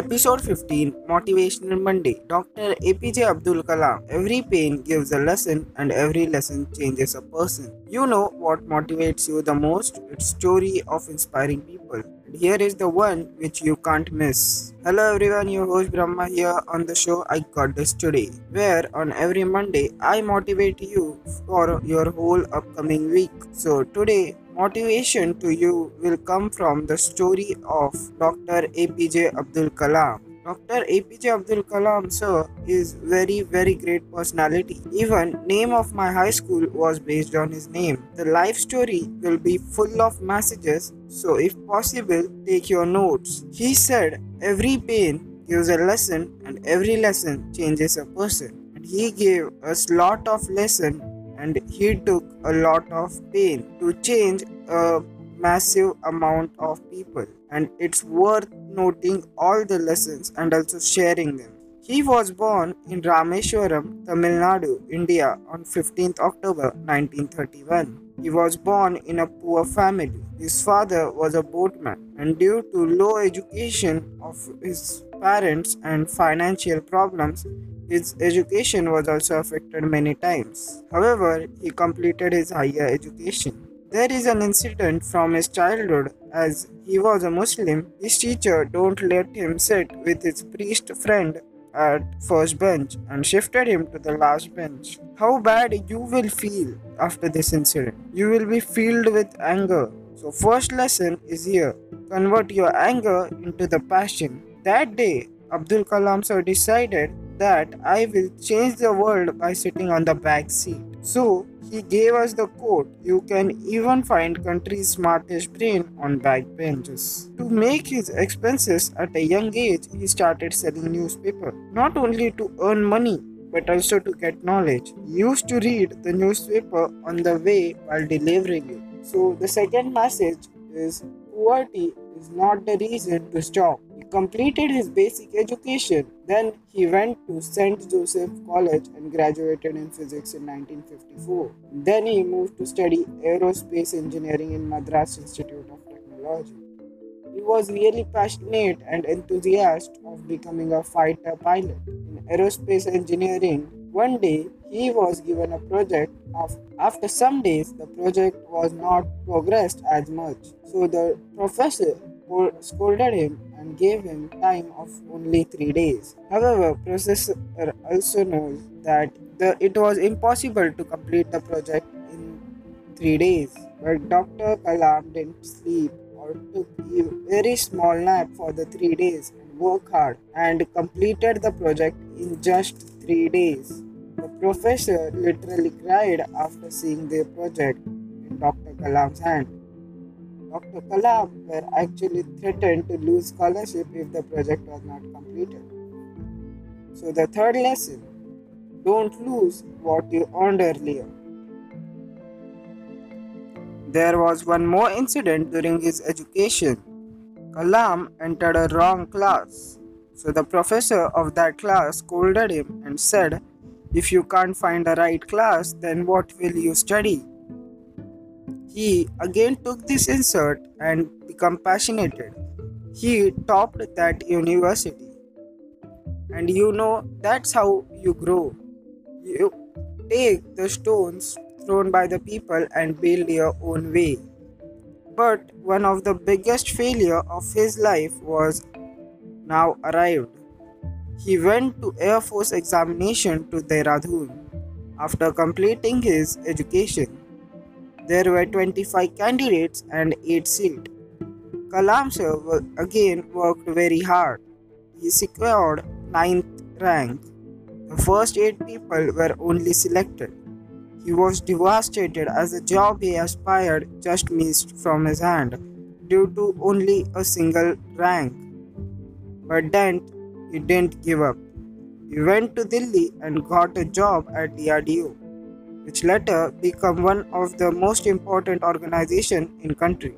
Episode 15 Motivational Monday Dr. APJ Abdul Kalam Every pain gives a lesson and every lesson changes a person. You know what motivates you the most? It's story of inspiring people. And here is the one which you can't miss. Hello everyone, your host Brahma here on the show I Got This Today, where on every Monday I motivate you for your whole upcoming week. So today Motivation to you will come from the story of Dr. APJ Abdul Kalam. Dr. APJ Abdul Kalam sir is very very great personality. Even name of my high school was based on his name. The life story will be full of messages so if possible take your notes. He said every pain gives a lesson and every lesson changes a person. And he gave us lot of lesson and he took a lot of pain to change a massive amount of people and it's worth noting all the lessons and also sharing them he was born in Rameshwaram, Tamil Nadu, India on 15th October 1931. He was born in a poor family. His father was a boatman and due to low education of his parents and financial problems, his education was also affected many times. However, he completed his higher education. There is an incident from his childhood as he was a Muslim. His teacher don't let him sit with his priest friend at first bench and shifted him to the last bench. How bad you will feel after this incident. You will be filled with anger. So first lesson is here. Convert your anger into the passion. That day, Abdul Kalam sir decided that I will change the world by sitting on the back seat. So he gave us the quote, you can even find country's smartest brain on back benches. To make his expenses at a young age, he started selling newspaper, not only to earn money, but also to get knowledge. He used to read the newspaper on the way while delivering it. So the second message is poverty is not the reason to stop completed his basic education. Then he went to St. Joseph College and graduated in physics in 1954. Then he moved to study aerospace engineering in Madras Institute of Technology. He was really passionate and enthusiastic of becoming a fighter pilot. In aerospace engineering, one day he was given a project. After some days, the project was not progressed as much. So the professor scolded him and gave him time of only three days. However, Professor er, also knows that the, it was impossible to complete the project in three days. But Dr. Kalam didn't sleep or took a very small nap for the three days and worked hard and completed the project in just three days. The professor literally cried after seeing the project in Dr. Kalam's hand. Dr. Kalam were actually threatened to lose scholarship if the project was not completed. So the third lesson, don't lose what you earned earlier. There was one more incident during his education. Kalam entered a wrong class. So the professor of that class scolded him and said, If you can't find the right class, then what will you study? He again took this insert and became passionate. He topped that university. And you know, that's how you grow. You take the stones thrown by the people and build your own way. But one of the biggest failure of his life was now arrived. He went to Air Force examination to Dehradun after completing his education. There were 25 candidates and 8 seats. Kalam sir again worked very hard. He secured 9th rank. The first 8 people were only selected. He was devastated as the job he aspired just missed from his hand due to only a single rank. But then he didn't give up. He went to Delhi and got a job at DRDO which later became one of the most important organizations in country.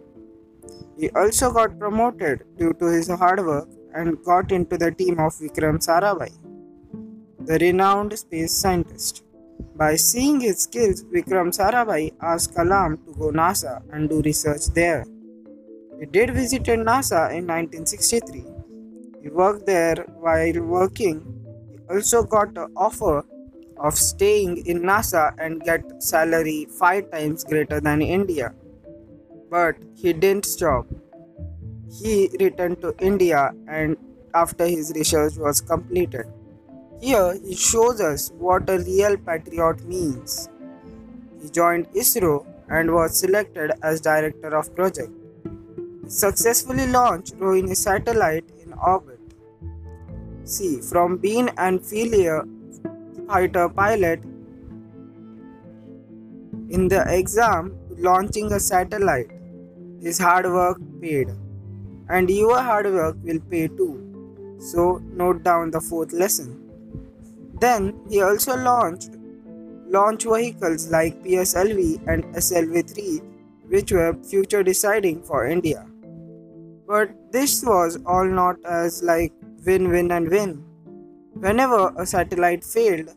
He also got promoted due to his hard work and got into the team of Vikram Sarabhai, the renowned space scientist. By seeing his skills, Vikram Sarabhai asked Kalam to go NASA and do research there. He did visit NASA in 1963. He worked there while working. He also got an offer of staying in NASA and get salary 5 times greater than India. But he didn't stop. He returned to India and after his research was completed. Here he shows us what a real patriot means. He joined ISRO and was selected as director of project. He successfully launched Rohini satellite in orbit. See, from being an failure fighter pilot in the exam launching a satellite, his hard work paid. And your hard work will pay too. So note down the fourth lesson. Then he also launched launch vehicles like PSLV and SLV 3, which were future deciding for India. But this was all not as like win win and win. Whenever a satellite failed,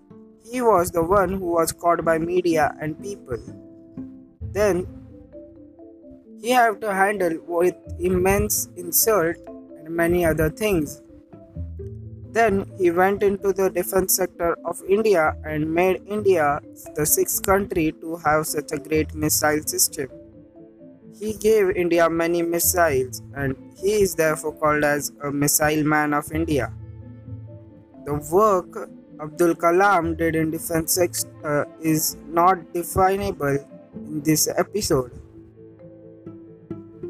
he was the one who was caught by media and people. Then he had to handle with immense insult and many other things. Then he went into the defense sector of India and made India the sixth country to have such a great missile system. He gave India many missiles and he is therefore called as a missile man of India. The work Abdul Kalam did in defense sector uh, is not definable in this episode.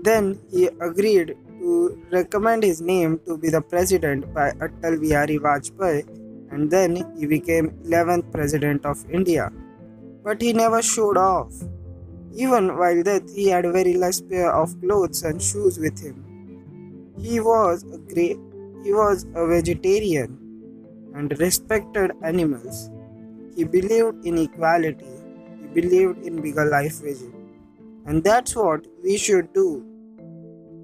Then he agreed to recommend his name to be the president by Atal Bihari Vajpayee and then he became 11th president of India. But he never showed off. Even while that he had very less pair of clothes and shoes with him. He was a great he was a vegetarian and respected animals. He believed in equality. He believed in bigger life vision. And that's what we should do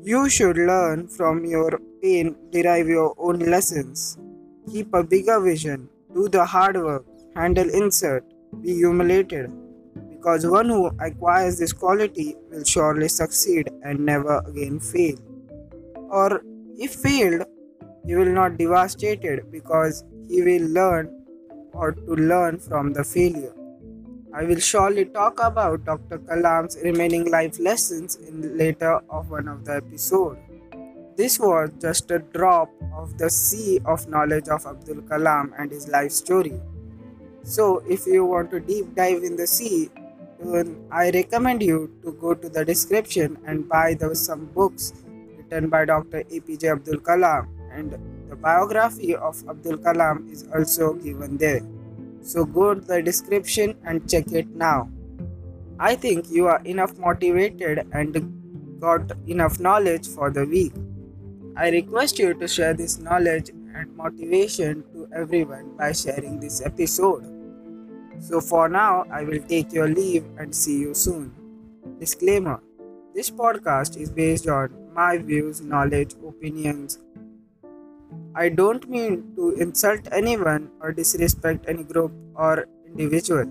you should learn from your pain, derive your own lessons. Keep a bigger vision, do the hard work, handle insult, be humiliated. Because one who acquires this quality will surely succeed and never again fail. Or if failed, he will not devastated because he will learn or to learn from the failure. I will surely talk about Dr. Kalam's remaining life lessons in later of one of the episode. This was just a drop of the sea of knowledge of Abdul Kalam and his life story. So, if you want to deep dive in the sea, I recommend you to go to the description and buy the, some books written by Dr. APJ Abdul Kalam and the biography of Abdul Kalam is also given there. So go to the description and check it now. I think you are enough motivated and got enough knowledge for the week. I request you to share this knowledge and motivation to everyone by sharing this episode. So for now, I will take your leave and see you soon. Disclaimer This podcast is based on my views, knowledge, opinions, I don't mean to insult anyone or disrespect any group or individual.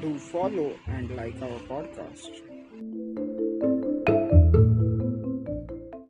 Do follow and like our podcast.